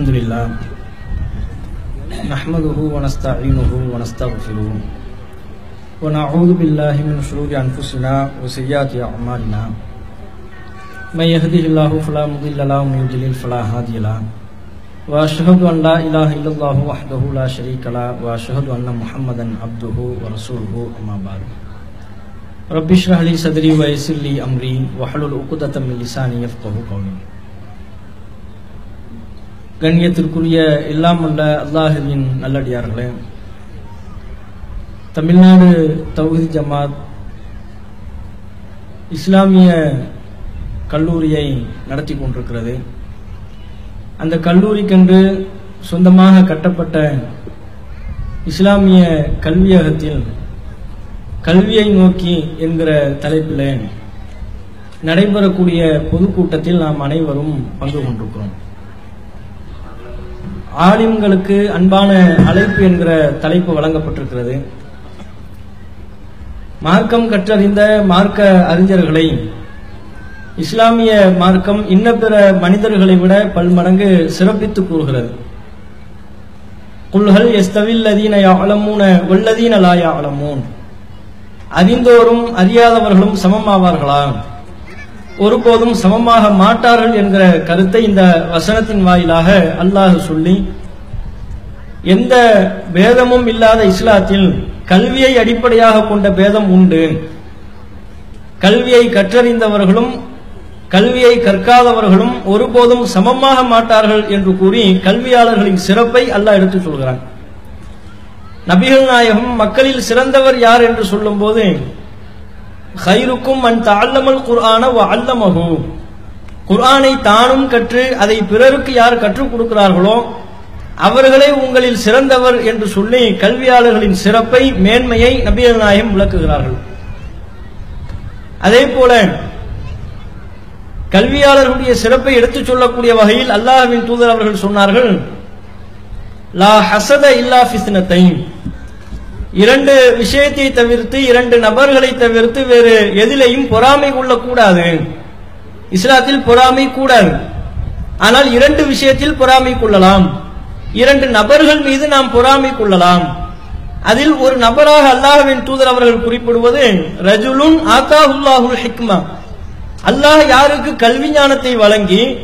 الحمد لله نحمده ونستعينه ونستغفره ونعوذ بالله من شرور أنفسنا وسيئات أعمالنا من يهده الله فلا مضل له ومن يضلل فلا هادي له. وأشهد أن لا إله إلا الله وحده لا شريك له وأشهد أن محمدا عبده ورسوله أما بعد. رب اشرح لي صدري ويسر لي أمري واحلل عقدة من لساني يفقهوا قولي. கண்ணியத்திற்குரிய எல்லாம் அல்ல அல்லாஹுவின் நல்லடியார்களே. தமிழ்நாடு தௌஹி ஜமாத் இஸ்லாமிய கல்லூரியை நடத்தி கொண்டிருக்கிறது. அந்த கல்லூரிக்கென்று சொந்தமாக கட்டப்பட்ட இஸ்லாமிய கல்வியகத்தில் கல்வியை நோக்கி என்கிற தலைப்பில் நடைபெறக்கூடிய பொதுக்கூட்டத்தில் நாம் அனைவரும் பங்கு கொண்டிருக்கிறோம். ஆலிம்களுக்கு அன்பான அழைப்பு என்கிற தலைப்பு வழங்கப்பட்டிருக்கிறது. மார்க்கம் கற்றறிந்த மார்க்க அறிஞர்களை இஸ்லாமிய மார்க்கம் இன்ன பிற மனிதர்களை விட பல்மடங்கு சிறப்பித்து கூறுகிறது. குல்ஹல் எஸ்தவில்லதீன யாழமூன வல்லதீன லா அறிந்தோரும் அறியாதவர்களும் சமமாவார்களா ஒருபோதும் சமமாக மாட்டார்கள் என்கிற கருத்தை இந்த வசனத்தின் வாயிலாக அல்லாஹ் சொல்லி எந்த பேதமும் இல்லாத இஸ்லாத்தில் கல்வியை அடிப்படையாக கொண்ட பேதம் உண்டு. கல்வியை கற்றறிந்தவர்களும் கல்வியை கற்காதவர்களும் ஒருபோதும் சமமாக மாட்டார்கள் என்று கூறி கல்வியாளர்களின் சிறப்பை அல்லாஹ் எடுத்துச் சொல்கிறான். நபிகள் நாயகம் மக்களில் சிறந்தவர் யார் என்று சொல்லும் போது ஹைருக்கும் அன் தாழ்லமல் குர்ஆன அல்லமஹு குர்ஆனை தானும் கற்று அதை பிறருக்கு யார் கற்றுக் கொடுக்கிறார்களோ அவர்களே உங்களில் சிறந்தவர் என்று சொல்லி கல்வியாளர்களின் சிறப்பை மேன்மையை நபிகள் நாயகம் விளக்குகிறார்கள் அதே போல கல்வியாளர்களுடைய சிறப்பை எடுத்துச் சொல்லக்கூடிய வகையில் அல்லாஹ்வின் தூதர் அவர்கள் சொன்னார்கள் லா ஹசத இல்லா ஃபித்னத்தை இரண்டு விஷயத்தை தவிர்த்து இரண்டு நபர்களை தவிர்த்து வேறு எதிலையும் பொறாமை கொள்ளக்கூடாது. இஸ்லாத்தில் பொறாமை கூடாது. ஆனால் இரண்டு விஷயத்தில் பொறாமை கொள்ளலாம். இரண்டு நபர்கள் மீது நாம் பொறாமை கொள்ளலாம். அதில் ஒரு நபராக அல்லாஹுவின் தூதர் அவர்கள் குறிப்பிடுவது ரஜுலுன் ஆத்தாஹுல்லாஹுல் ஹிக்மா. அல்லாஹ் யாருக்கு கல்வி ஞானத்தை வழங்கி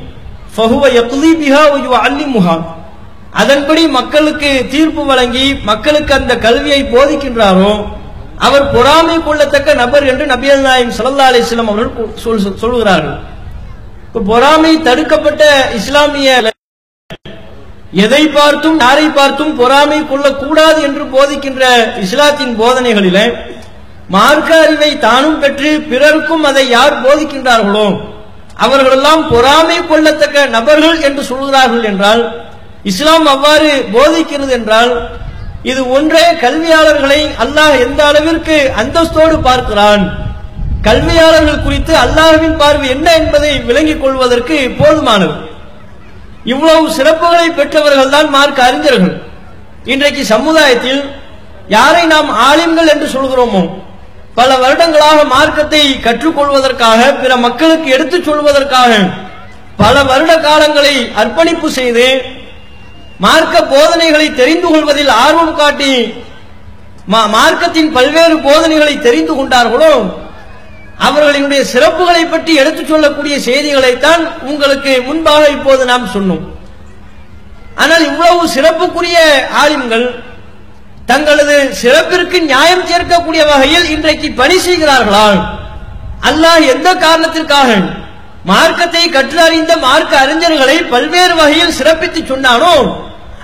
ஃபஹுவ யக்லி பிஹா வ அல்லிமுஹா அதன்படி மக்களுக்கு தீர்ப்பு வழங்கி மக்களுக்கு அந்த கல்வியை போதிக்கின்றாரோ அவர் பொறாமை கொள்ளத்தக்க நபர் என்று நபியல் நாயம் சல்லா அலிஸ்லாம் அவர்கள் சொல்கிறார்கள். பொறாமை தடுக்கப்பட்ட இஸ்லாமிய எதை பார்த்தும் யாரை பார்த்தும் பொறாமை கொள்ளக்கூடாது என்று போதிக்கின்ற இஸ்லாத்தின் போதனைகளில மார்க்க அறிவை தானும் பெற்று பிறருக்கும் அதை யார் போதிக்கின்றார்களோ அவர்களெல்லாம் பொறாமை கொள்ளத்தக்க நபர்கள் என்று சொல்கிறார்கள் என்றால் இஸ்லாம் அவ்வாறு போதிக்கிறது என்றால் இது ஒன்றே கல்வியாளர்களை அல்லாஹ் எந்த அளவிற்கு அந்தஸ்தோடு பார்க்கிறான்? கல்வியாளர்கள் குறித்து அல்லாஹ்வின் பார்வை என்ன என்பதை விளங்கிக் கொள்வதற்கு போதுமானது. இவ்வளவு சிறப்புகளை பெற்றவர்கள் தான் மார்க்க அறிஞர்கள். இன்றைக்கு சமுதாயத்தில் யாரை நாம் ஆலிம்கள் என்று சொல்கிறோமோ பல வருடங்களாக மார்க்கத்தை கற்றுக்கொள்வதற்காக பிற மக்களுக்கு எடுத்துச் சொல்வதற்காக பல வருட காலங்களை அர்ப்பணிப்பு செய்து மார்க்க போதனைகளை தெரிந்து கொள்வதில் ஆர்வம் காட்டி மார்க்கத்தின் பல்வேறு போதனைகளை தெரிந்து கொண்டார்களோ அவர்களினுடைய சிறப்புகளை பற்றி எடுத்துச் சொல்லக்கூடிய செய்திகளைத்தான் உங்களுக்கு முன்பாக இப்போது நாம் சொன்னோம். ஆனால் இவ்வளவு சிறப்புக்குரிய ஆலிம்கள் தங்களது சிறப்பிற்கு நியாயம் சேர்க்கக்கூடிய வகையில் இன்றைக்கு பணி செய்கிறார்களா? அல்லாஹ் எந்த காரணத்திற்காக மார்க்கத்தை கற்று அறிந்த மார்க்க அறிஞர்களை பல்வேறு வகையில் சிறப்பித்து சொன்னானோ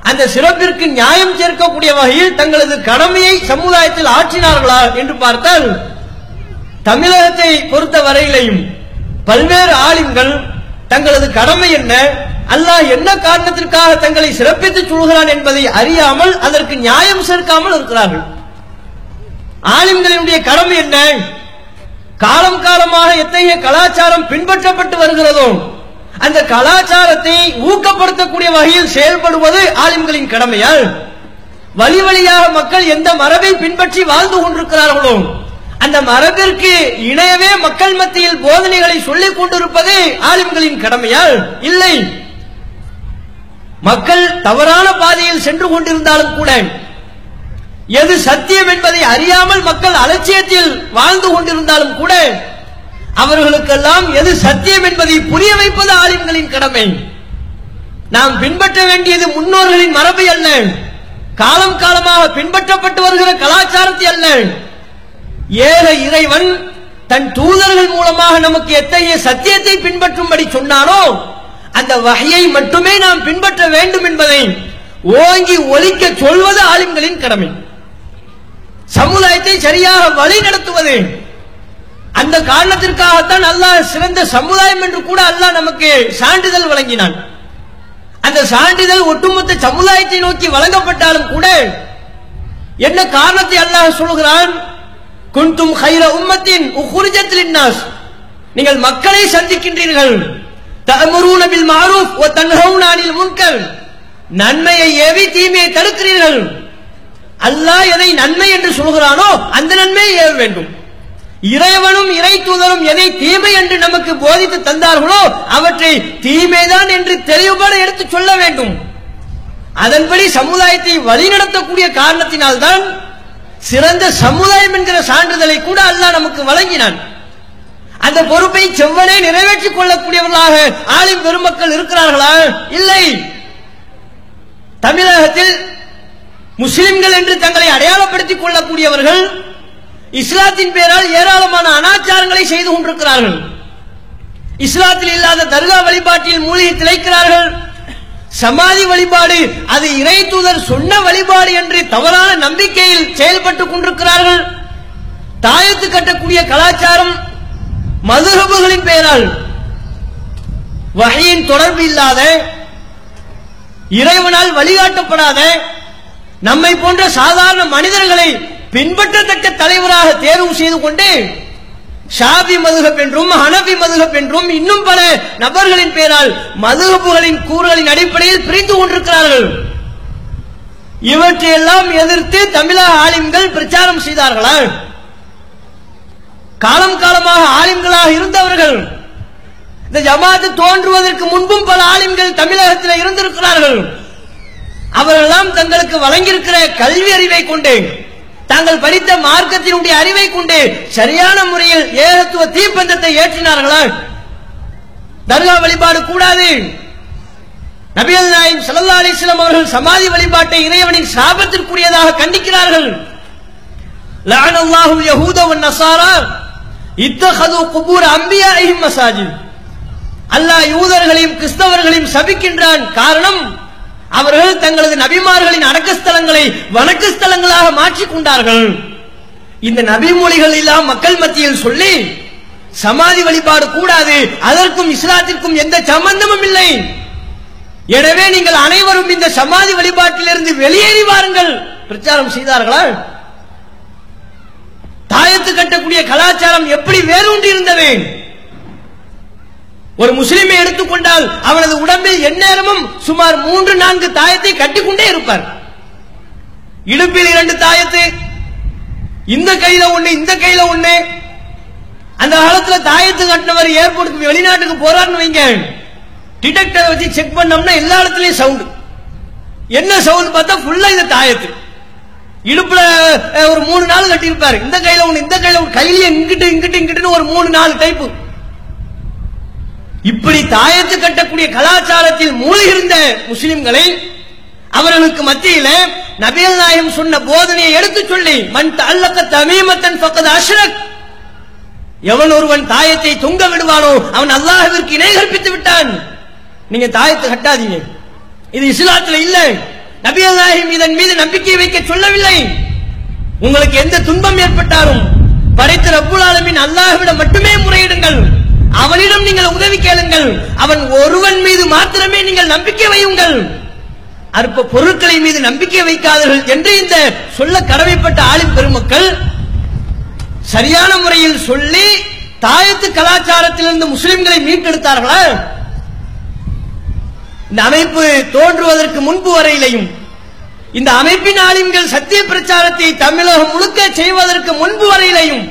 அந்த சிறப்பிற்கு நியாயம் சேர்க்கக்கூடிய வகையில் தங்களது கடமையை சமுதாயத்தில் ஆற்றினார்களா என்று பார்த்தால் தமிழகத்தை பொறுத்த வரையிலையும் பல்வேறு ஆளுங்கள் தங்களது கடமை என்ன அல்லாஹ் என்ன காரணத்திற்காக தங்களை சிறப்பித்து சொல்கிறான் என்பதை அறியாமல் அதற்கு நியாயம் சேர்க்காமல் இருக்கிறார்கள். ஆலிம்களினுடைய கடமை என்ன காலம் காலமாக எத்தகைய கலாச்சாரம் பின்பற்றப்பட்டு வருகிறதோ அந்த கலாச்சாரத்தை ஊக்கப்படுத்தக்கூடிய வகையில் செயல்படுவது ஆலிம்களின் கடமையால். வழி வழியாக மக்கள் எந்த மரபை பின்பற்றி வாழ்ந்து கொண்டிருக்கிறார்களோ அந்த மரபிற்கு இணையவே மக்கள் மத்தியில் போதனைகளை சொல்லிக் கொண்டிருப்பது ஆலிம்களின் கடமையால். இல்லை. மக்கள் தவறான பாதையில் சென்று கொண்டிருந்தாலும் கூட எது சத்தியம் என்பதை அறியாமல் மக்கள் அலட்சியத்தில் வாழ்ந்து கொண்டிருந்தாலும் கூட அவர்களுக்கெல்லாம் எது சத்தியம் என்பதை புரிய வைப்பது ஆலிம்களின் கடமை. நாம் பின்பற்ற வேண்டியது முன்னோர்களின் மரபை அல்ல. காலம் காலமாக பின்பற்றப்பட்டு வருகிற கலாச்சாரத்தை அல்ல. ஏக இறைவன் தன் தூதர்கள் மூலமாக நமக்கு எத்தகைய சத்தியத்தை பின்பற்றும்படி சொன்னானோ அந்த வகையை மட்டுமே நாம் பின்பற்ற வேண்டும் என்பதை ஓங்கி ஒலிக்க சொல்வது ஆலிம்களின் கடமை. சமுதாயத்தை சரியாக வழி நடத்துவது அந்த காரணத்திற்காகத்தான் அல்லாஹ் சிறந்த சமுதாயம் என்று கூட அல்லாஹ் நமக்கு சான்றிதழ் வழங்கினான். அந்த சான்றிதழ் ஒட்டுமொத்த சமுதாயத்தை நோக்கி வழங்கப்பட்டாலும் கூட என்ன காரணத்தை அல்லாஹ் சொல்கிறான்? குண்டும் ஹைர உம்மத்தின் உஹுரிஜத்தில் நீங்கள் மக்களை சந்திக்கின்றீர்கள். தஅமுரூன பில் மஅரூஃப் வ தன்ஹவுன முன்கர். நன்மையை ஏவி தீமையை தடுக்கிறீர்கள். அல்லாஹ் எதை நன்மை என்று சொல்கிறானோ அந்த நன்மையை ஏவ வேண்டும். இறைவனும் இறை தூதரும் எதை தீமை என்று நமக்கு போதித்து தந்தார்களோ அவற்றை தீமைதான் என்று தெளிவுபட எடுத்து சொல்ல வேண்டும். அதன்படி சமுதாயத்தை வழிநடத்தக்கூடிய காரணத்தினால்தான் சிறந்த சமுதாயம் என்கிற சான்றிதழை கூட அல்லாஹ் நமக்கு வழங்கினான். அந்த பொறுப்பை செவ்வனே நிறைவேற்றிக் கொள்ளக்கூடியவர்களாக ஆளும் பெருமக்கள் இருக்கிறார்களா? இல்லை. தமிழகத்தில் முஸ்லிம்கள் என்று தங்களை அடையாளப்படுத்திக் கொள்ளக்கூடியவர்கள் இஸ்லாத்தின் பெயரால் ஏராளமான அனாச்சாரங்களை செய்து கொண்டிருக்கிறார்கள். இஸ்லாத்தில் இல்லாத தர்கா வழிபாட்டில் மூலிகை திளைக்கிறார்கள். சமாதி வழிபாடு அது இறை தூதர் சொன்ன வழிபாடு என்று தவறான நம்பிக்கையில் செயல்பட்டுக் கொண்டிருக்கிறார்கள். தாயத்து கட்டக்கூடிய கலாச்சாரம் மதுரபுகளின் பெயரால் வகையின் தொடர்பு இல்லாத இறைவனால் வழிகாட்டப்படாத நம்மை போன்ற சாதாரண மனிதர்களை பின்பற்றத்தக்க தலைவராக தேர்வு செய்து கொண்டு ஷாபி மதுகப் என்றும் ஹனபி மதுகப் என்றும் இன்னும் பல நபர்களின் பெயரால் மதுகப்புகளின் கூறுகளின் அடிப்படையில் பிரிந்து கொண்டிருக்கிறார்கள். இவற்றையெல்லாம் எதிர்த்து தமிழக ஆலிம்கள் பிரச்சாரம் செய்தார்களா? காலம் காலமாக ஆலிம்களாக இருந்தவர்கள் இந்த ஜமாத்து தோன்றுவதற்கு முன்பும் பல ஆலிம்கள் தமிழகத்தில் இருந்திருக்கிறார்கள். அவர்களெல்லாம் தங்களுக்கு வழங்கியிருக்கிற கல்வி அறிவை கொண்டு தாங்கள் படித்த மார்க்கத்தினுடைய அறிவை கொண்டு சரியான முறையில் ஏகத்துவ தீப்பந்தத்தை ஏற்றினார்களா? தர்கா வழிபாடு கூடாது. நபிகள் நாயம் சல்லா அலிஸ்லாம் அவர்கள் சமாதி வழிபாட்டை இறைவனின் சாபத்திற்குரியதாக கண்டிக்கிறார்கள். லஅனல்லாஹு யஹூத வன் நஸாரா இத்தஹது குபூர் அம்பியாஇஹிம் மசாஜித். அல்லாஹ் யூதர்களையும் கிறிஸ்தவர்களையும் சபிக்கின்றான். காரணம் அவர்கள் தங்களது நபிமார்களின் அடக்கஸ்தலங்களை வணக்க ஸ்தலங்களாக மாற்றிக் கொண்டார்கள் இந்த நபிமொழிகள் எல்லாம் மக்கள் மத்தியில் சொல்லி சமாதி வழிபாடு கூடாது அதற்கும் இஸ்லாத்திற்கும் எந்த சம்பந்தமும் இல்லை. எனவே நீங்கள் அனைவரும் இந்த சமாதி வழிபாட்டிலிருந்து வெளியேறி வாருங்கள். பிரச்சாரம் செய்தார்களா? தாயத்து கட்டக்கூடிய கலாச்சாரம் எப்படி வேரூன்றி இருந்தது? ஒரு முஸ்லிமை எடுத்துக்கொண்டால் அவனது உடம்பில் எந்நேரமும் சுமார் மூன்று நான்கு தாயத்தை கட்டிக்கொண்டே இருப்பார். இடுப்பில் இரண்டு தாயத்து இந்த கையில ஒண்ணு இந்த கையில ஒண்ணு. அந்த காலத்துல தாயத்து கட்டினவர் ஏர்போர்ட்டுக்கு வெளிநாட்டுக்கு போறாருன்னு வைங்க டிடெக்டர் வச்சு செக் பண்ணோம்னா எல்லா இடத்துலயும் சவுண்டு என்ன சவுண்ட் பார்த்தா ஃபுல்லா இந்த தாயத்து. இடுப்புல ஒரு மூணு நாள் கட்டியிருப்பாரு. இந்த கையில ஒண்ணு இந்த கையில ஒண்ணு. கையிலேயே இங்கிட்டு இங்கிட்டு இங்கிட்டு ஒரு மூணு நாலு டைப்பு இப்படி தாயத்து கட்டக்கூடிய கலாச்சாரத்தில் மூழ்கிருந்த முஸ்லிம்களை அவர்களுக்கு மத்தியில நபிகள் நாயம் சொன்ன போதனையை எடுத்துச் சொல்லி மன் தல்லக்க தமீமத்தன் பக்கத்து அஷ்ரக். எவன் ஒருவன் தாயத்தை தொங்க விடுவானோ அவன் அல்லாஹிற்கு இணை கற்பித்து விட்டான். நீங்க தாயத்தை கட்டாதீங்க. இது இஸ்லாத்துல இல்ல. நபியல் நாயகம் இதன் மீது நம்பிக்கை வைக்க சொல்லவில்லை. உங்களுக்கு எந்த துன்பம் ஏற்பட்டாலும் படைத்த ரப்புல் ஆலமீன் அல்லாஹ்விடம் மட்டுமே முறையிடுங்கள். அவனிடம் நீங்கள் உதவி கேளுங்கள். அவன் ஒருவன் மீது மாத்திரமே நீங்கள் நம்பிக்கை வையுங்கள். அற்ப பொருட்களை மீது நம்பிக்கை வைக்காதீர்கள் என்று இந்த சொல்ல கடமைப்பட்ட ஆளும் பெருமக்கள் சரியான முறையில் சொல்லி தாயத்து கலாச்சாரத்திலிருந்து முஸ்லிம்களை மீட்டெடுத்தார்களா? இந்த அமைப்பு தோன்றுவதற்கு முன்பு வரையிலையும் இந்த அமைப்பின் ஆளுங்கள் சத்திய பிரச்சாரத்தை தமிழகம் முழுக்க செய்வதற்கு முன்பு வரையிலையும்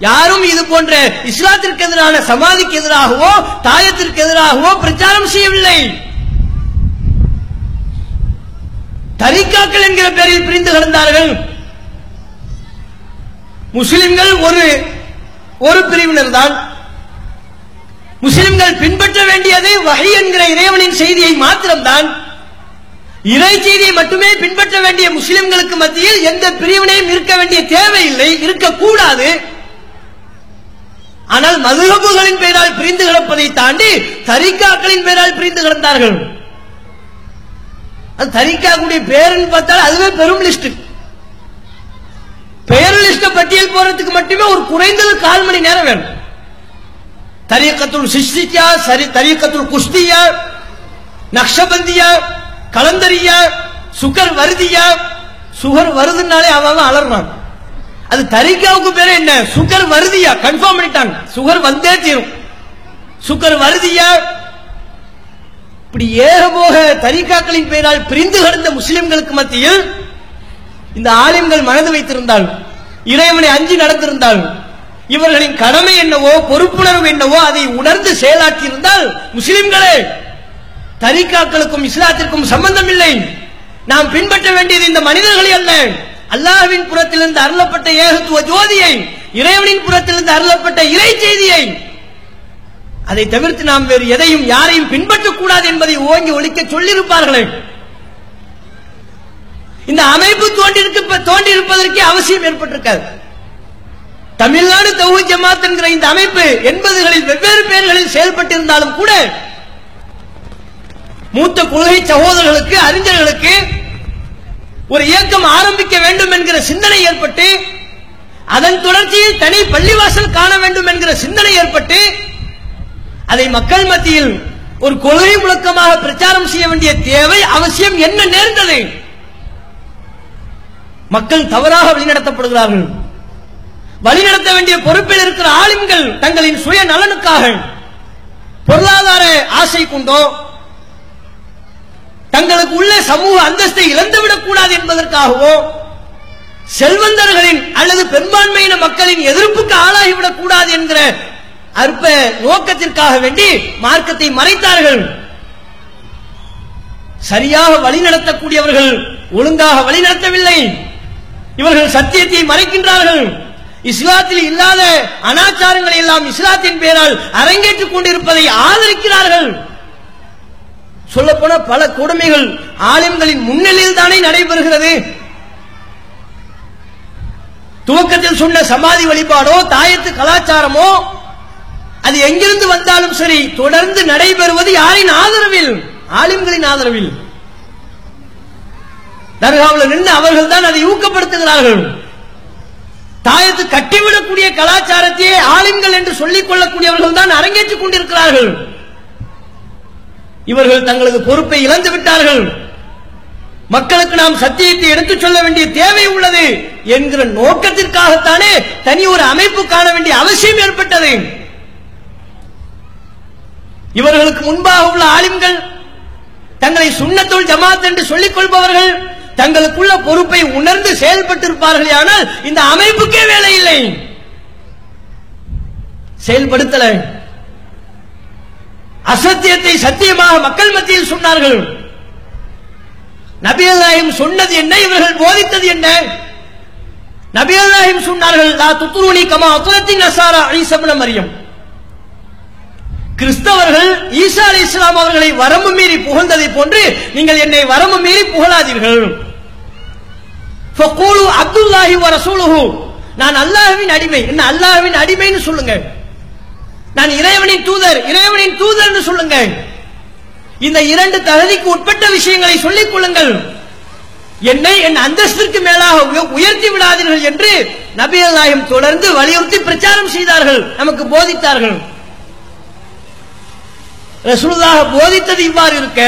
யாரும் இது போன்ற இஸ்லாத்திற்கு எதிரான சமாதிக்கு எதிராகவோ தாயத்திற்கு எதிராகவோ பிரச்சாரம் செய்யவில்லை. தரிக்காக்கள் என்கிற பெயரில் பிரிந்து கிடந்தார்கள். முஸ்லிம்கள் ஒரு ஒரு பிரிவினர் தான். முஸ்லிம்கள் பின்பற்ற வேண்டியது வகை என்கிற இறைவனின் செய்தியை மாத்திரம்தான். இறை செய்தியை மட்டுமே பின்பற்ற வேண்டிய முஸ்லிம்களுக்கு மத்தியில் எந்த பிரிவினையும் இருக்க வேண்டிய தேவையில்லை இருக்கக்கூடாது. ஆனால் மதுகபுகளின் பெயரால் பிரிந்து கிடப்பதை தாண்டி தரிக்காக்களின் பெயரால் பிரிந்து கிடந்தார்கள். அது தரிக்காக்குடைய பேருன்னு பார்த்தால் அதுவே பெரும் லிஸ்ட் பெயர் லிஸ்ட பட்டியல் போறதுக்கு மட்டுமே ஒரு குறைந்தது கால் மணி நேரம் வேணும். தரியக்கத்துள் சிஷ்டியா சரி தரியக்கத்துள் குஸ்தியா நக்ஷபந்தியா கலந்தரியா சுகர் வருதியா சுகர் வருதுனாலே அவன் அலறான் அது தரிக்காவுக்கு பேர் என்ன? சுகர் வருதியா? கன்ஃபார்ம் பண்ணிட்டாங்க. சுகர் வந்தே தீரும். சுகர் வருதியா? இப்படி ஏகபோக தரிகாக்களின் பெயரால் பிரிந்து கிடந்த முஸ்லிம்களுக்கு மத்தியில் இந்த ஆலிம்கள் மனது வைத்திருந்தால் இறைவனை அஞ்சு நடந்திருந்தால் இவர்களின் கடமை என்னவோ பொறுப்புணர்வு என்னவோ அதை உணர்ந்து செயலாற்றி இருந்தால் முஸ்லிம்களே தரிகாக்களுக்கும் இஸ்லாத்திற்கும் சம்பந்தம் இல்லை நாம் பின்பற்ற வேண்டியது இந்த மனிதர்களை அல்ல. அல்லாஹ்வின் புறத்திலிருந்து அருளப்பட்ட ஏகத்துவ ஜோதியை இறைவனின் புறத்திலிருந்து அருளப்பட்ட இறை செய்தியை அதை தவிர்த்து நாம் வேறு எதையும் யாரையும் பின்பற்றக்கூடாது என்பதை ஓங்கி ஒழிக்க சொல்லியிருப்பார்களே. இந்த அமைப்பு தோன்றிருக்க தோன்றியிருப்பதற்கே அவசியம் ஏற்பட்டிருக்காது. தமிழ்நாடு தௌஹி ஜமாத் என்கிற இந்த அமைப்பு எண்பதுகளில் வெவ்வேறு பெயர்களில் செயல்பட்டிருந்தாலும் கூட மூத்த கொள்கை சகோதரர்களுக்கு அறிஞர்களுக்கு ஒரு இயக்கம் ஆரம்பிக்க வேண்டும் என்கிற சிந்தனை ஏற்பட்டு அதன் தொடர்ச்சியில் தனி பள்ளிவாசல் காண வேண்டும் என்கிற சிந்தனை ஏற்பட்டு அதை மக்கள் மத்தியில் ஒரு கொள்கை முழக்கமாக பிரச்சாரம் செய்ய வேண்டிய தேவை அவசியம் என்ன நேர்ந்தது? மக்கள் தவறாக வழிநடத்தப்படுகிறார்கள். வழிநடத்த வேண்டிய பொறுப்பில் இருக்கிற ஆளுங்கள் தங்களின் சுய நலனுக்காக பொருளாதார ஆசை கொண்டோ தங்களுக்கு உள்ள சமூக அந்தஸ்தை இழந்துவிடக் கூடாது என்பதற்காகவோ செல்வந்தர்களின் அல்லது பெரும்பான்மையின மக்களின் எதிர்ப்புக்கு ஆளாகிவிடக் கூடாது என்கிற அற்ப நோக்கத்திற்காக வேண்டி மார்க்கத்தை மறைத்தார்கள். சரியாக வழிநடத்தக்கூடியவர்கள் ஒழுங்காக வழிநடத்தவில்லை. இவர்கள் சத்தியத்தை மறைக்கின்றார்கள். இஸ்லாத்தில் இல்லாத அனாச்சாரங்களை எல்லாம் இஸ்லாத்தின் பெயரால் அரங்கேற்றுக் கொண்டிருப்பதை ஆதரிக்கிறார்கள். சொல்லப்போன பல கொடுமைகள் ஆலிம்களின் முன்னிலையில் தானே நடைபெறுகிறது. துவக்கத்தில் சொன்ன சமாதி வழிபாடோ தாயத்து கலாச்சாரமோ அது எங்கிருந்து வந்தாலும் சரி தொடர்ந்து நடைபெறுவது யாரின் ஆதரவில்? ஆலிம்களின் ஆதரவில். தர்காவில் நின்று அவர்கள் தான் அதை ஊக்கப்படுத்துகிறார்கள். தாயத்து கட்டிவிடக்கூடிய கலாச்சாரத்தையே ஆலிம்கள் என்று சொல்லிக் கொள்ளக்கூடியவர்கள் தான் அரங்கேற்றிக் கொண்டிருக்கிறார்கள். இவர்கள் தங்களது பொறுப்பை இழந்து விட்டார்கள். மக்களுக்கு நாம் சத்தியத்தை எடுத்துச் சொல்ல வேண்டிய தேவை உள்ளது என்கிற நோக்கத்திற்காகத்தானே தனி ஒரு அமைப்பு காண வேண்டிய அவசியம் ஏற்பட்டது. இவர்களுக்கு முன்பாக உள்ள ஆளுங்கள் தங்களை சுண்ணத்துள் ஜமாத் என்று சொல்லிக் கொள்பவர்கள் தங்களுக்குள்ள பொறுப்பை உணர்ந்து செயல்பட்டிருப்பார்கள் ஆனால் இந்த அமைப்புக்கே வேலை இல்லை. செயல்படுத்தல. அசத்தியத்தை சத்தியமாக மக்கள் மத்தியில் சொன்னார்கள். நபிகள் நாயகம் சொன்னது என்ன? இவர்கள் போதித்தது என்ன? நபிகள் நாயகம் சொன்னார்கள் லா துத்துருணி கமா அத்துலத்தின் நசாரா ஈசபன மரியம். கிறிஸ்தவர்கள் ஈசா அலி இஸ்லாம் அவர்களை வரம்பு மீறி புகழ்ந்ததை போன்று நீங்கள் என்னை வரம்பு மீறி புகழாதீர்கள். அப்துல்லாஹி வர ரசூலுஹு. நான் அல்லாஹ்வின் அடிமை. என்ன அல்லாஹ்வின் அடிமைன்னு சொல்லுங்க. நான் இறைவனின் தூதர் இறைவனின் டூதர்னு சொல்லுங்கள். இந்த இரண்டு தகுதிக்கு உட்பட்ட விஷயங்களை சொல்லிக் கொள்ளுங்கள். என்னை என் அந்தஸ்திற்கு மேலாக உயர்த்தி விடாதீர்கள் என்று நபிகள் நாயம் தொடர்ந்து வலியுறுத்தி பிரச்சாரம் செய்தார்கள். நமக்கு போதித்தார்கள். ரசூலுல்லாஹ் போதித்தது இவ்வாறு இருக்க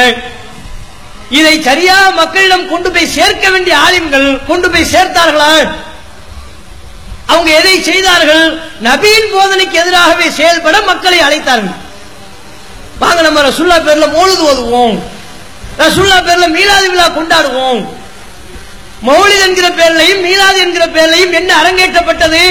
இதை சரியாக மக்களிடம் கொண்டு போய் சேர்க்க வேண்டிய ஆலிம்கள் கொண்டு போய் சேர்த்தார்களா? அவங்க எதை செய்தார்கள்? நபியின் போதனைக்கு எதிராகவே செயல்பட மக்களை அழைத்தார்கள். வாங்க நம்ம ரசுல்லா பேர்ல மோழுது ஓதுவோம். ரசுல்லா பேர்ல மீலாது விழா கொண்டாடுவோம். மௌலித் என்கிற பேர்லையும் மீலாது என்கிற பேர்லையும் என்ன அரங்கேற்றப்பட்டது?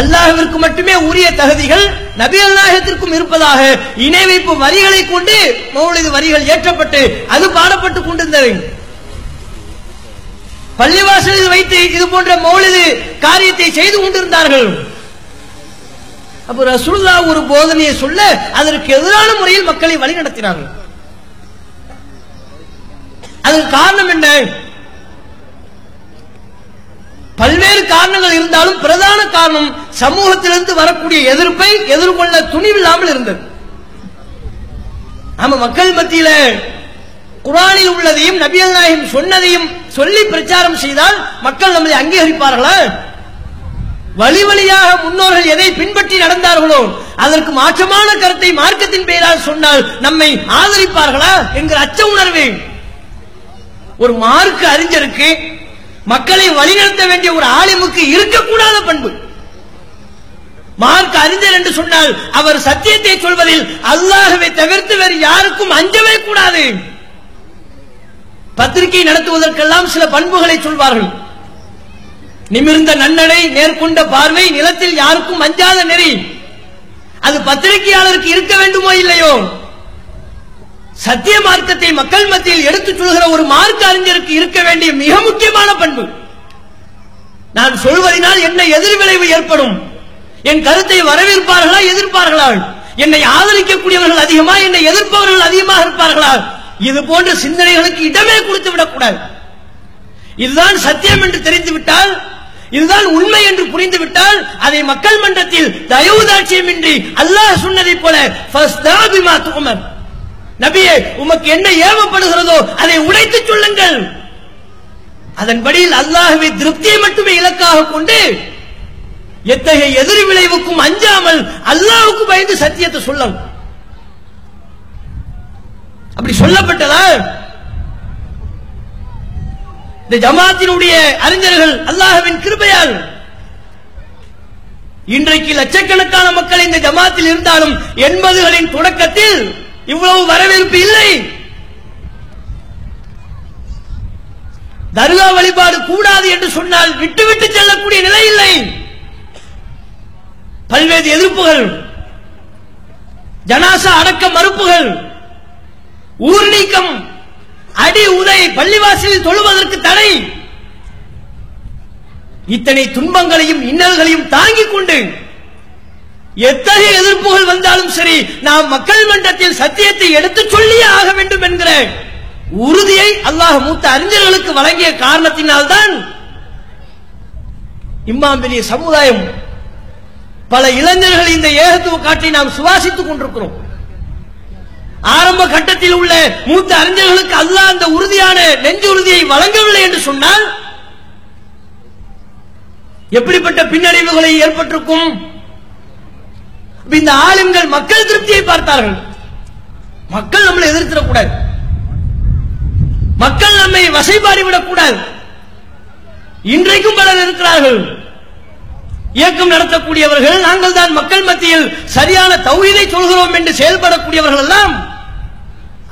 அல்லாஹிற்கு மட்டுமே உரிய தகுதிகள் நபி அல்லாஹத்திற்கும் இருப்பதாக இணை வைப்பு வரிகளை கொண்டு மௌலிது வரிகள் ஏற்றப்பட்டு அது பாடப்பட்டு கொண்டிருந்தது. பள்ளிவாசலில் வைத்து இது போன்ற மௌலிது காரியத்தை செய்து கொண்டிருந்தார்கள். அப்ப ரசூலுல்லா ஒரு போதனையை சொல்ல அதற்கு எதிரான முறையில் மக்களை வழிநடத்தினார்கள் அதற்கு காரணம் என்ன? பல்வேறு காரணங்கள் இருந்தாலும் பிரதான காரணம் சமூகத்திலிருந்து வரக்கூடிய எதிர்ப்பை எதிர்கொள்ள துணிவில்லாமல் இருந்தது. ஆமா மக்கள் மத்தியில குரானில் உள்ளதையும் நபியல் நாயகம் சொன்னதையும் சொல்லி பிரச்சாரம் செய்தால் மக்கள் நம்மை அங்கீகரிப்பார்களா? வழி வழியாக முன்னோர்கள் எதை பின்பற்றி நடந்தார்களோ அதற்கு மாற்றமான கருத்தை மார்க்கத்தின் பெயரால் சொன்னால் நம்மை ஆதரிப்பார்களா என்கிற அச்ச உணர்வு. ஒரு மார்க்க அறிஞருக்கு மக்களை வழிநடத்த வேண்டிய ஒரு ஆலிமுக்கு இருக்கக்கூடாத பண்பு. மார்க்க அறிஞர் என்று சொன்னால் அவர் சத்தியத்தை சொல்வதில் அல்லாஹவை தவிர்த்து வேறு யாருக்கும் அஞ்சவே கூடாது. பத்திரிகை நடத்துவதற்கெல்லாம் சில பண்புகளை சொல்வார்கள். நிமிர்ந்த நன்னடை நேர்கொண்ட பார்வை நிலத்தில் யாருக்கும் அஞ்சாத நெறி. அது பத்திரிகையாளருக்கு இருக்க வேண்டுமோ இல்லையோ? சத்திய மார்க்கத்தை மக்கள் மத்தியில் எடுத்துச் சொல்கிற ஒரு மார்க்க அறிஞருக்கு இருக்க வேண்டிய மிக முக்கியமான பண்பு. நான் சொல்வதனால் என்ன எதிர்விளைவு ஏற்படும். என் கருத்தை வரவேற்பார்களா எதிர்ப்பார்களா? என்னை ஆதரிக்கக்கூடியவர்கள் அதிகமா என்னை எதிர்ப்பவர்கள் அதிகமாக இருப்பார்களா? இது போன்ற சிந்தனைகளுக்கு இடமே கொடுத்து விடக்கூடாது. இதுதான் சத்தியம் என்று தெரிந்துவிட்டால் இதுதான் உண்மை என்று புரிந்துவிட்டால் அதை மக்கள் மன்றத்தில் தயவுதாட்சியமின்றி அல்லாஹ் சொன்னதைப் போல நபியே உமக்கு என்ன ஏவப்படுகிறதோ அதை உடைத்து சொல்லுங்கள். அதன்படியில் அல்லாஹுவை திருப்தியை மட்டுமே இலக்காக கொண்டு எத்தகைய எதிர் விளைவுக்கும் அஞ்சாமல் அல்லாஹ்வுக்கு பயந்து சத்தியத்தை சொல்லணும் அப்படி சொல்லப்பட்டதா? இந்த ஜமாத்தினுடைய அறிஞர்கள் அல்லாஹவின் கிருபையால் இன்றைக்கு லட்சக்கணக்கான மக்கள் இந்த ஜமாத்தில் இருந்தாலும் எண்பதுகளின் தொடக்கத்தில் இவ்வளவு வரவேற்பு இல்லை. தர்கா வழிபாடு கூடாது என்று சொன்னால் விட்டுவிட்டு செல்லக்கூடிய நிலை இல்லை. பல்வேறு எதிர்ப்புகள் ஜனாசா அடக்க மறுப்புகள் ஊர் நீக்கம் அடி உதை பள்ளிவாசலில் தொழுவதற்கு தடை. இத்தனை துன்பங்களையும் இன்னல்களையும் தாங்கிக் கொண்டு எத்தகைய எதிர்ப்புகள் வந்தாலும் சரி நாம் மக்கள் மன்றத்தில் சத்தியத்தை எடுத்துச் சொல்லியே ஆக வேண்டும் என்கிற உறுதியை அல்லாஹ் மூத்த அறிஞர்களுக்கு வழங்கிய காரணத்தினால்தான் இம்மாம் பெரிய சமுதாயம் பல இளைஞர்கள் இந்த ஏகத்துவ காட்டை நாம் சுவாசித்துக் கொண்டிருக்கிறோம். ஆரம்ப கட்டத்தில் உள்ள மூத்த அறிஞர்களுக்கு அல்லாஹ் அந்த உறுதியான நெஞ்சு உறுதியை வழங்கவில்லை என்று சொன்னால் எப்படிப்பட்ட பின்னடைவுகளை ஏற்பட்டிருக்கும்? இந்த ஆளுங்கள் மக்கள் திருப்தியை பார்த்தார்கள். மக்கள் நம்மளை எதிர்த்திடக்கூடாது. மக்கள் நம்மை வசைபாடி விடக்கூடாது இன்றைக்கும் பலர் இருக்கிறார்கள். இயக்கம் நடத்தக்கூடியவர்கள் நாங்கள் தான் மக்கள் மத்தியில் சரியான தௌஹீதை சொல்கிறோம் என்று செயல்படக்கூடியவர்கள் எல்லாம்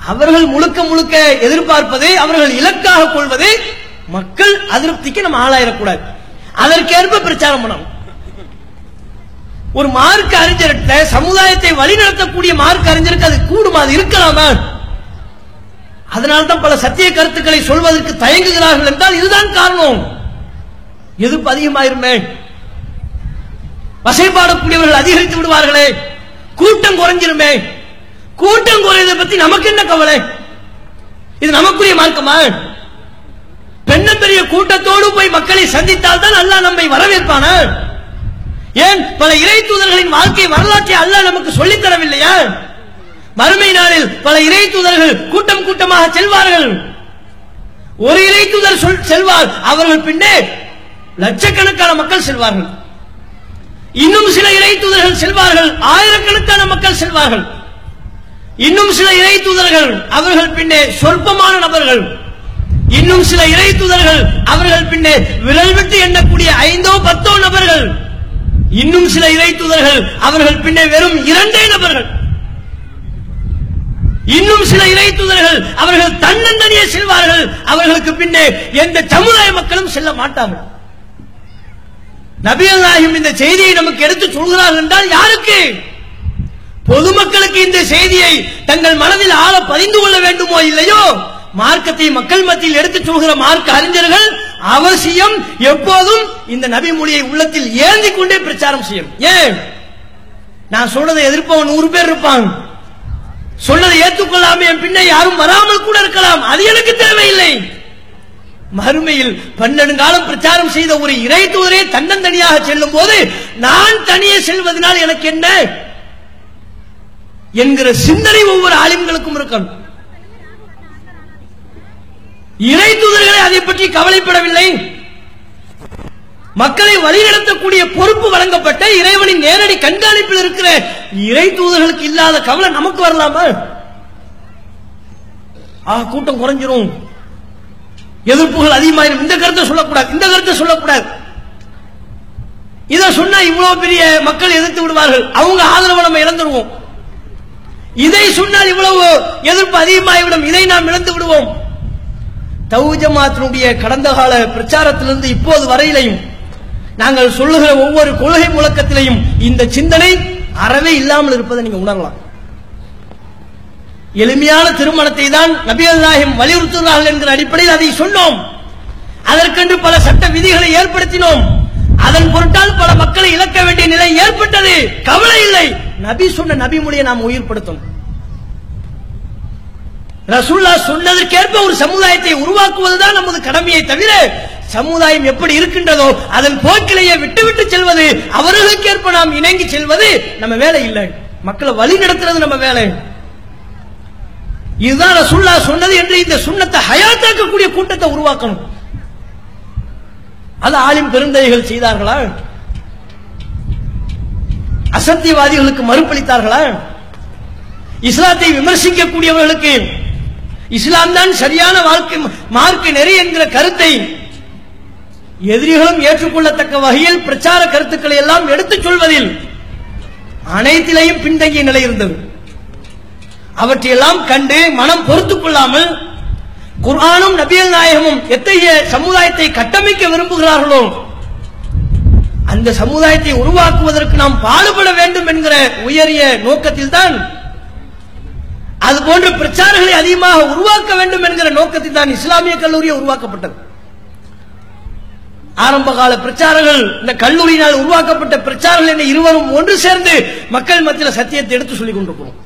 அவர்கள் முழுக்க முழுக்க எதிர்பார்ப்பது அவர்கள் இலக்காக கொள்வது மக்கள் அதிருப்திக்கு நம்ம ஆளாயிடக்கூடாது அதற்கேற்ப பிரச்சாரம் பண்ணணும். ஒரு மார்க் அறிஞர்கிட்ட சமுதாயத்தை வழிநடத்தக்கூடிய மார்க்க அறிஞருக்கு அது கூடுமா? அது இருக்கலாமா? அதனால்தான் பல சத்திய கருத்துக்களை சொல்வதற்கு தயங்குகிறார்கள் என்றால் இதுதான் காரணம். எதிர்ப்பு அதிகமாயிருமே. வசைப்பாடக்கூடியவர்கள் அதிகரித்து விடுவார்களே. கூட்டம் குறைஞ்சிருமே. கூட்டம் குறையதை பத்தி நமக்கு என்ன கவலை? இது நமக்குரிய மார்க்கமா? பெண்ண பெரிய கூட்டத்தோடு போய் மக்களை சந்தித்தால் தான் அல்லாஹ் நம்மை வரவேற்பானா? ஏன் பல இறை தூதர்களின் வாழ்க்கை வரலாற்றை அல்லாஹ் நமக்கு சொல்லித் தரவில்லையா? மறுமை நாளில் பல இறை தூதர்கள் கூட்டம் கூட்டமாக செல்வார்கள். ஒரு இறை தூதர் சொல் செல்வார் அவர்கள் பின்னே லட்சக்கணக்கான மக்கள் செல்வார்கள். இன்னும் சில இறை தூதர்கள் செல்வார்கள் ஆயிரக்கணக்கான மக்கள் செல்வார்கள். இன்னும் சில இறை தூதர்கள் அவர்கள் பின்னே சொற்பமான நபர்கள். இன்னும் சில இறை தூதர்கள் அவர்கள் பின்னே விரல் விட்டு எண்ணக்கூடிய ஐந்தோ பத்தோ நபர்கள். இன்னும் சில இறை தூதர்கள் அவர்கள் பின்னே வெறும் இரண்டே நபர்கள். இன்னும் சில இறை தூதர்கள் அவர்கள் தன்னந்தனியே செல்வார்கள். அவர்களுக்கு பின்னே எந்த சமுதாய மக்களும் செல்ல மாட்டார்கள். நபிகள் நாயகம் இந்த செய்தியை நமக்கு எடுத்து சொல்கிறார்கள் என்றால் யாருக்கு? பொதுமக்களுக்கு இந்த செய்தியை தங்கள் மனதில் ஆழ பதிந்து கொள்ள வேண்டுமோ இல்லையோ? மார்க்கத்தை மக்கள் மத்தியில் எடுத்துச் சொல்கிற மார்க்க அறிஞர்கள் அவசியம் எப்போதும் இந்த நபி மொழியை உள்ளத்தில் ஏந்தி கொண்டே பிரச்சாரம் செய்யும் ஏன்? நான் சொன்னதை எதிர்ப்பவன் நூறு பேர் இருப்பான் சொன்னதை ஏற்றுக்கொள்ளாம என் பின்ன யாரும் வராமல் கூட இருக்கலாம். அது எனக்கு தேவையில்லை. மறுமையில் பன்னெடுங்காலம் பிரச்சாரம் செய்த ஒரு இறை தூதரே தன்னந்தனியாக செல்லும் போது நான் தனியே செல்வதனால் எனக்கு என்ன? என்கிற சிந்தனை ஒவ்வொரு ஆலிம்களுக்கும் இருக்கணும். இறை தூதர்களை அதை பற்றி கவலைப்படவில்லை. மக்களை வழிநடத்தக்கூடிய பொறுப்பு வழங்கப்பட்ட இறைவனின் நேரடி கண்காணிப்பில் இருக்கிற இறை தூதர்களுக்கு இல்லாத கவலை நமக்கு வரலாமா? ஆ கூட்டம் குறைஞ்சிரும். எதிர்ப்புகள் அதிகமாயிரும். இந்த கருத்தை சொல்லக்கூடாது. இந்த கருத்தை சொல்லக்கூடாது. இதை சொன்னா இவ்வளவு பெரிய மக்கள் எதிர்த்து விடுவார்கள். அவங்க ஆதரவை நம்ம இழந்துருவோம். இதை சொன்னால் இவ்வளவு எதிர்ப்பு அதிகமாகிவிடும். இதை நாம் இழந்து விடுவோம். தௌஜமாத்தினுடைய கடந்த கால பிரச்சாரத்திலிருந்து இப்போது வரையிலையும் நாங்கள் சொல்லுகிற ஒவ்வொரு கொள்கை முழக்கத்திலையும் இந்த சிந்தனை அறவே இல்லாமல் இருப்பதை நீங்க உணரலாம். எளிமையான திருமணத்தை தான் நபிகள் நாயகம் வலியுறுத்துகிறார்கள் என்கிற அடிப்படையில் அதை சொன்னோம். அதற்கென்று பல சட்ட விதிகளை ஏற்படுத்தினோம். அதன் பொருட்டால் பல மக்களை இழக்க வேண்டிய நிலை ஏற்பட்டது. கவலை இல்லை. நபி சொன்ன நபி மொழியை நாம் உயிர்படுத்தணும். ரசூல்லா சொன்னதற்கேற்ப ஒரு சமுதாயத்தை உருவாக்குவதுதான் நமது கடமையை தவிர சமுதாயம் எப்படி இருக்கின்றதோ அதன் போக்கிலேயே விட்டுவிட்டு செல்வது அவர்களுக்கேற்ப நாம் இணங்கி செல்வது நம்ம வேலை இல்லை. மக்களை வழி நடத்துறது நம்ம வேலை. இதுதான் ரசுல்லா சொன்னது என்று இந்த சுண்ணத்தை ஹயாத்தாக்கக்கூடிய கூட்டத்தை உருவாக்கணும். அது ஆலிம் பெருந்தைகள் செய்தார்களா? அசத்தியவாதிகளுக்கு மறுப்பளித்தார்களா? இஸ்லாத்தை விமர்சிக்கக்கூடியவர்களுக்கு இஸ்லாம் தான் சரியான வாழ்க்கை மார்க்க நெறி என்கிற கருத்தை எதிரிகளும் ஏற்றுக்கொள்ளத்தக்க வகையில் பிரச்சார கருத்துக்களை எல்லாம் எடுத்துச் சொல்வதில் அனைத்திலையும் பின்தங்கிய நிலை இருந்தது. அவற்றையெல்லாம் கண்டு மனம் பொறுத்துக் கொள்ளாமல் குர்ஆனும் நபியல் நாயகமும் எத்தகைய சமுதாயத்தை கட்டமைக்க விரும்புகிறார்களோ? அந்த சமுதாயத்தை உருவாக்குவதற்கு நாம் பாடுபட வேண்டும் என்கிற உயரிய நோக்கத்தில் தான் அது போன்ற பிரச்சாரங்களை அதிகமாக உருவாக்க வேண்டும் என்கிற நோக்கத்தில் தான் இஸ்லாமிய கல்லூரியை உருவாக்கப்பட்டது. ஆரம்ப கால பிரச்சாரங்கள் இந்த கல்லூரியினால் உருவாக்கப்பட்ட பிரச்சாரங்கள் என்ன இருவரும் ஒன்று சேர்ந்து மக்கள் மத்தியில் சத்தியத்தை எடுத்து சொல்லிக் கொண்டிருக்கிறோம்.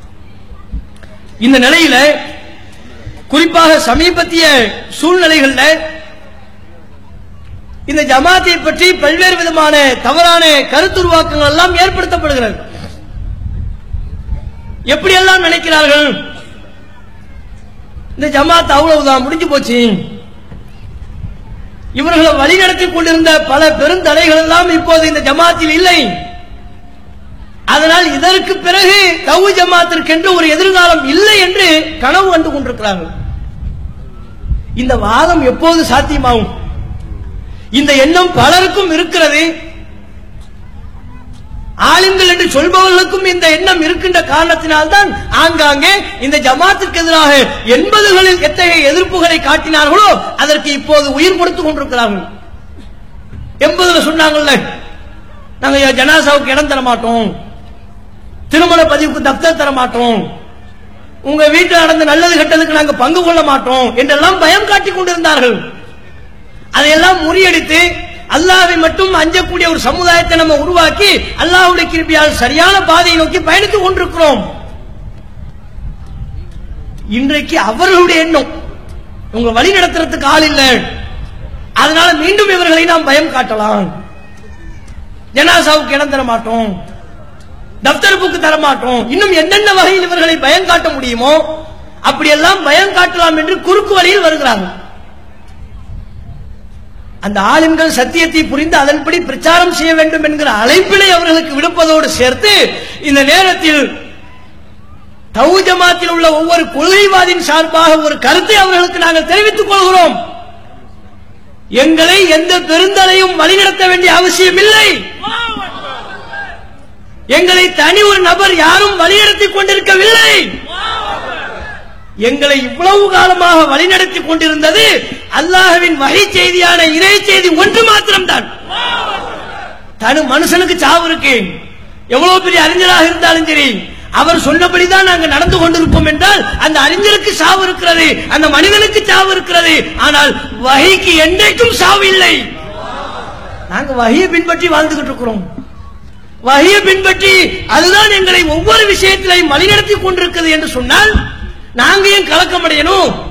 இந்த நிலையில குறிப்பாக சமீபத்திய சூழ்நிலைகள்ல இந்த ஜமாத்தை பற்றி பல்வேறு விதமான தவறான கருத்துருவாக்கங்கள் எல்லாம் ஏற்படுத்தப்படுகிறது. எப்படியெல்லாம் நினைக்கிறார்கள்? இந்த ஜமாத் அவ்வளவுதான் முடிஞ்சு போச்சு. இவர்களை வழிநடத்தி கொண்டிருந்த பல பெருந்தடைகள் எல்லாம் இப்போது இந்த ஜமாத்தில் இல்லை. அதனால் இதற்கு பிறகு தவு ஜமாத்திற்கென்று ஒரு எதிர்காலம் இல்லை என்று கனவு கண்டு கொண்டிருக்கிறார்கள். இந்த வாதம் எப்போது சாத்தியமாகும்? இந்த எண்ணம் பலருக்கும் இருக்கிறது. ஆளுங்கள் என்று சொல்பவர்களுக்கும் இந்த எண்ணம் இருக்கின்ற காரணத்தினால்தான் ஆங்காங்கே இந்த ஜமாத்திற்கு எதிராக எண்பதுகளில் எத்தகைய எதிர்ப்புகளை காட்டினார்களோ அதற்கு இப்போது உயிர் கொடுத்துக் கொண்டிருக்கிறார்கள். எண்பதுல சொன்னாங்கல்ல நாங்க ஜனாசாவுக்கு இடம் தர மாட்டோம். திருமண பதிவுக்கு தப்தர் தர மாட்டோம். உங்க வீட்டில் நடந்த நல்லது கெட்டதுக்கு நாங்க பங்கு கொள்ள மாட்டோம் என்றெல்லாம் பயம் காட்டிக் கொண்டிருந்தார்கள். அதையெல்லாம் முறியடித்து அல்லாவை மட்டும் அஞ்சக்கூடிய ஒரு சமுதாயத்தை நம்ம உருவாக்கி அல்லாவுடைய கிருபியால் சரியான பாதையை நோக்கி பயணித்துக் கொண்டிருக்கிறோம். இன்றைக்கு அவர்களுடைய எண்ணம் உங்க வழி நடத்துறதுக்கு ஆள் இல்லை. அதனால மீண்டும் இவர்களை நாம் பயம் காட்டலாம். ஜனாசாவுக்கு இடம் தர மாட்டோம். டப்தர் புக்கு தர மாட்டோம். இன்னும் என்னென்ன வகையில் இவர்களை பயம் காட்ட முடியுமோ அப்படியெல்லாம் பயம் காட்டலாம் என்று குறுக்கு வழியில் வருகிறார்கள். அந்த ஆளுங்கள் சத்தியத்தை புரிந்து அதன்படி பிரச்சாரம் செய்ய வேண்டும் என்கிற அழைப்பினை அவர்களுக்கு விடுப்பதோடு சேர்த்து இந்த நேரத்தில் தவு ஜமாத்தில் உள்ள ஒவ்வொரு கொள்கைவாதின் சார்பாக ஒரு கருத்தை அவர்களுக்கு நாங்கள் தெரிவித்துக் கொள்கிறோம். எங்களை எந்த பெருந்தலையும் வழிநடத்த வேண்டிய அவசியம் இல்லை. எங்களை தனி ஒரு நபர் யாரும் வழிநடத்திக் கொண்டிருக்கவில்லை. எங்களை இவ்வளவு காலமாக வழிநடத்திக் கொண்டிருந்தது அல்லாஹவின் வகை செய்தியான இறை செய்தி ஒன்று மாத்திரம்தான். தனு மனுஷனுக்கு சாவு இருக்கு. எவ்வளவு பெரிய அறிஞராக இருந்தாலும் சரி அவர் சொன்னபடிதான் நாங்க நடந்து கொண்டிருப்போம் என்றால் அந்த அறிஞருக்கு சாவு இருக்கிறது அந்த மனிதனுக்கு சாவு இருக்கிறது. ஆனால் வகைக்கு என்றைக்கும் சாவு இல்லை. நாங்க வகையை பின்பற்றி வாழ்ந்துகிட்டு இருக்கிறோம். வகையை பின்பற்றி அதுதான் எங்களை ஒவ்வொரு விஷயத்திலையும் வழிநடத்தி கொண்டிருக்கிறது என்று சொன்னால் நாங்க ஏன் கலக்கம் அடையணும்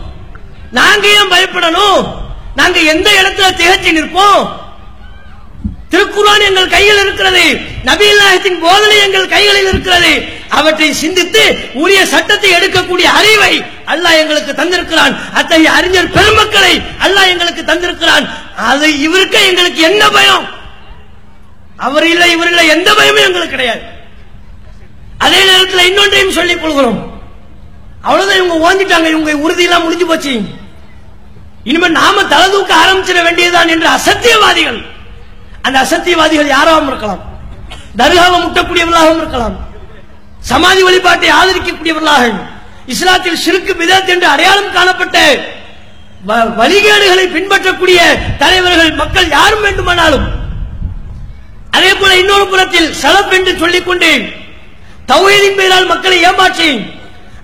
நாங்க ஏன் பயப்படணும். நாங்க எந்த இடத்துல திகழ்ச்சி நிற்போம்? திருக்குறான் எங்கள் கையில் இருக்கிறது. நபிகள் போதனை எங்கள் கைகளில் இருக்கிறது. அவற்றை சிந்தித்து உரிய சட்டத்தை எடுக்கக்கூடிய அறிவை அல்லாஹ் எங்களுக்கு தந்திருக்கிறான். அத்தகைய அறிஞர் பெருமக்களை அல்லாஹ் எங்களுக்கு தந்திருக்கிறான். அது இவருக்கு எங்களுக்கு என்ன பயம்? அவர் இல்லை இவர் இல்லை எந்த பயமும் எங்களுக்கு கிடையாது. அதே நேரத்தில் இன்னொன்றையும் சொல்லிக் கொள்கிறோம். அவ்வளவுதான் இவங்க ஓஞ்சிட்டாங்க இவங்க உறுதியெல்லாம் முடிஞ்சு போச்சு. இனிமேல் நாம தலை தூக்க ஆரம்பிச்சிட வேண்டியதுதான் என்று அசத்தியவாதிகள். அந்த அசத்தியவாதிகள் யாராவும் இருக்கலாம். தர்காவை முட்டக்கூடியவர்களாகவும் இருக்கலாம். சமாதி வழிபாட்டை ஆதரிக்கக்கூடியவர்களாக இஸ்லாத்தில் சிறுக்கு பிதத் என்று அடையாளம் காணப்பட்ட வ- வழிகேடுகளை பின்பற்றக்கூடிய தலைவர்கள் மக்கள் யாரும் வேண்டுமானாலும் அதே போல இன்னொரு புறத்தில் சலப் என்று சொல்லிக் கொண்டு தௌஹீதின் பெயரால் மக்களை ஏமாற்றி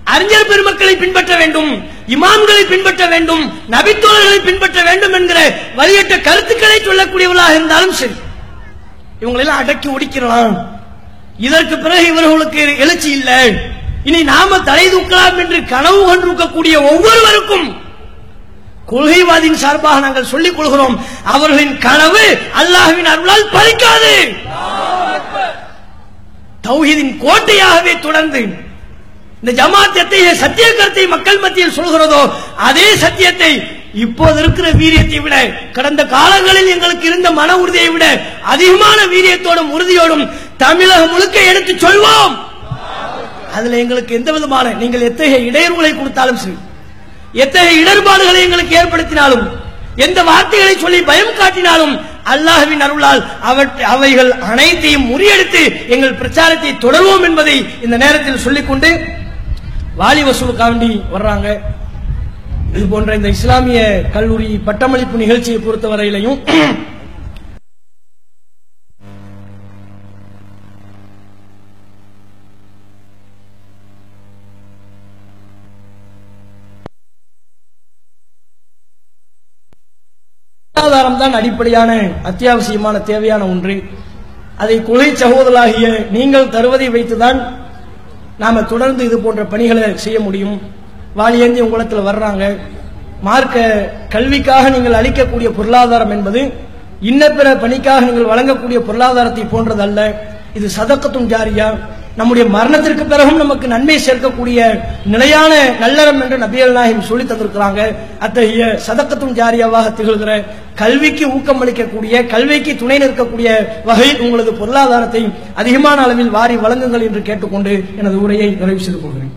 அறிஞர் பெருமக்களை பின்பற்ற வேண்டும் இமாம்களை பின்பற்ற வேண்டும் நபித்தோழர்களை பின்பற்ற வேண்டும் என்கிற வழியற்ற கருத்துக்களை சொல்லக்கூடியவர்களாக இருந்தாலும் சரி இவங்களெல்லாம் அடக்கி ஒடிக்கிறலாம். இதற்கு பிறகு இவர்களுக்கு எழுச்சி இல்லை. இனி நாம தலை தூக்கலாம் என்று கனவு கொண்டிருக்கக்கூடிய ஒவ்வொருவருக்கும் கொள்கைவாதியின் சார்பாக நாங்கள் சொல்லிக் கொள்கிறோம் அவர்களின் கனவு அல்லாஹ்வின் அருளால் பலிக்காது தௌஹீதின் கோட்டையாகவே தொடர்ந்து இந்த ஜமாத் எத்தகைய சத்திய கருத்தை மக்கள் மத்தியில் சொல்கிறதோ அதே சத்தியத்தை இப்போது இருக்கிற வீரியத்தை விட கடந்த காலங்களில் எங்களுக்கு இருந்த மன உறுதியை விட அதிகமான வீரியத்தோடும் உறுதியோடும் தமிழகம் முழுக்க எடுத்து சொல்வோம். அதுல எங்களுக்கு எந்த விதமான நீங்கள் எத்தகைய இடையூறுகளை கொடுத்தாலும் சரி எத்தகைய இடர்பாடுகளை எங்களுக்கு ஏற்படுத்தினாலும் எந்த வார்த்தைகளை சொல்லி பயம் காட்டினாலும் அல்லாஹ்வின் அருளால் அவற்றை அவைகள் அனைத்தையும் முறியடித்து எங்கள் பிரச்சாரத்தை தொடர்வோம் என்பதை இந்த நேரத்தில் சொல்லிக்கொண்டு வாலி வசூலுக்காண்டி வர்றாங்க. இது போன்ற இந்த இஸ்லாமிய கல்லூரி பட்டமளிப்பு நிகழ்ச்சியை பொறுத்தவரையிலையும் பொருளாதாரம் தான் அடிப்படையான அத்தியாவசியமான தேவையான ஒன்று. அதை கொலை சகோதராகிய நீங்கள் தருவதை வைத்துதான் நாம தொடர்ந்து இது போன்ற பணிகளை செய்ய முடியும். வாலியேந்தி உங்களத்தில் வர்றாங்க. மார்க்க கல்விக்காக நீங்கள் அளிக்கக்கூடிய பொருளாதாரம் என்பது இன்ன பிற பணிக்காக நீங்கள் வழங்கக்கூடிய பொருளாதாரத்தை போன்றது அல்ல இது சதக்கத்தும் ஜாரியா. நம்முடைய மரணத்திற்கு பிறகும் நமக்கு நன்மை சேர்க்கக்கூடிய நிலையான நல்லறம் என்று நபியல் நாயகம் சொல்லி தந்திருக்கிறாங்க. அத்தகைய சதக்கத்தும் ஜாரியாவாக திகழ்கிற கல்விக்கு ஊக்கம் அளிக்கக்கூடிய கல்விக்கு துணை நிற்கக்கூடிய வகையில் உங்களது பொருளாதாரத்தை அதிகமான அளவில் வாரி வழங்குங்கள் என்று கேட்டுக்கொண்டு எனது உரையை நிறைவு செய்து கொள்கிறேன்.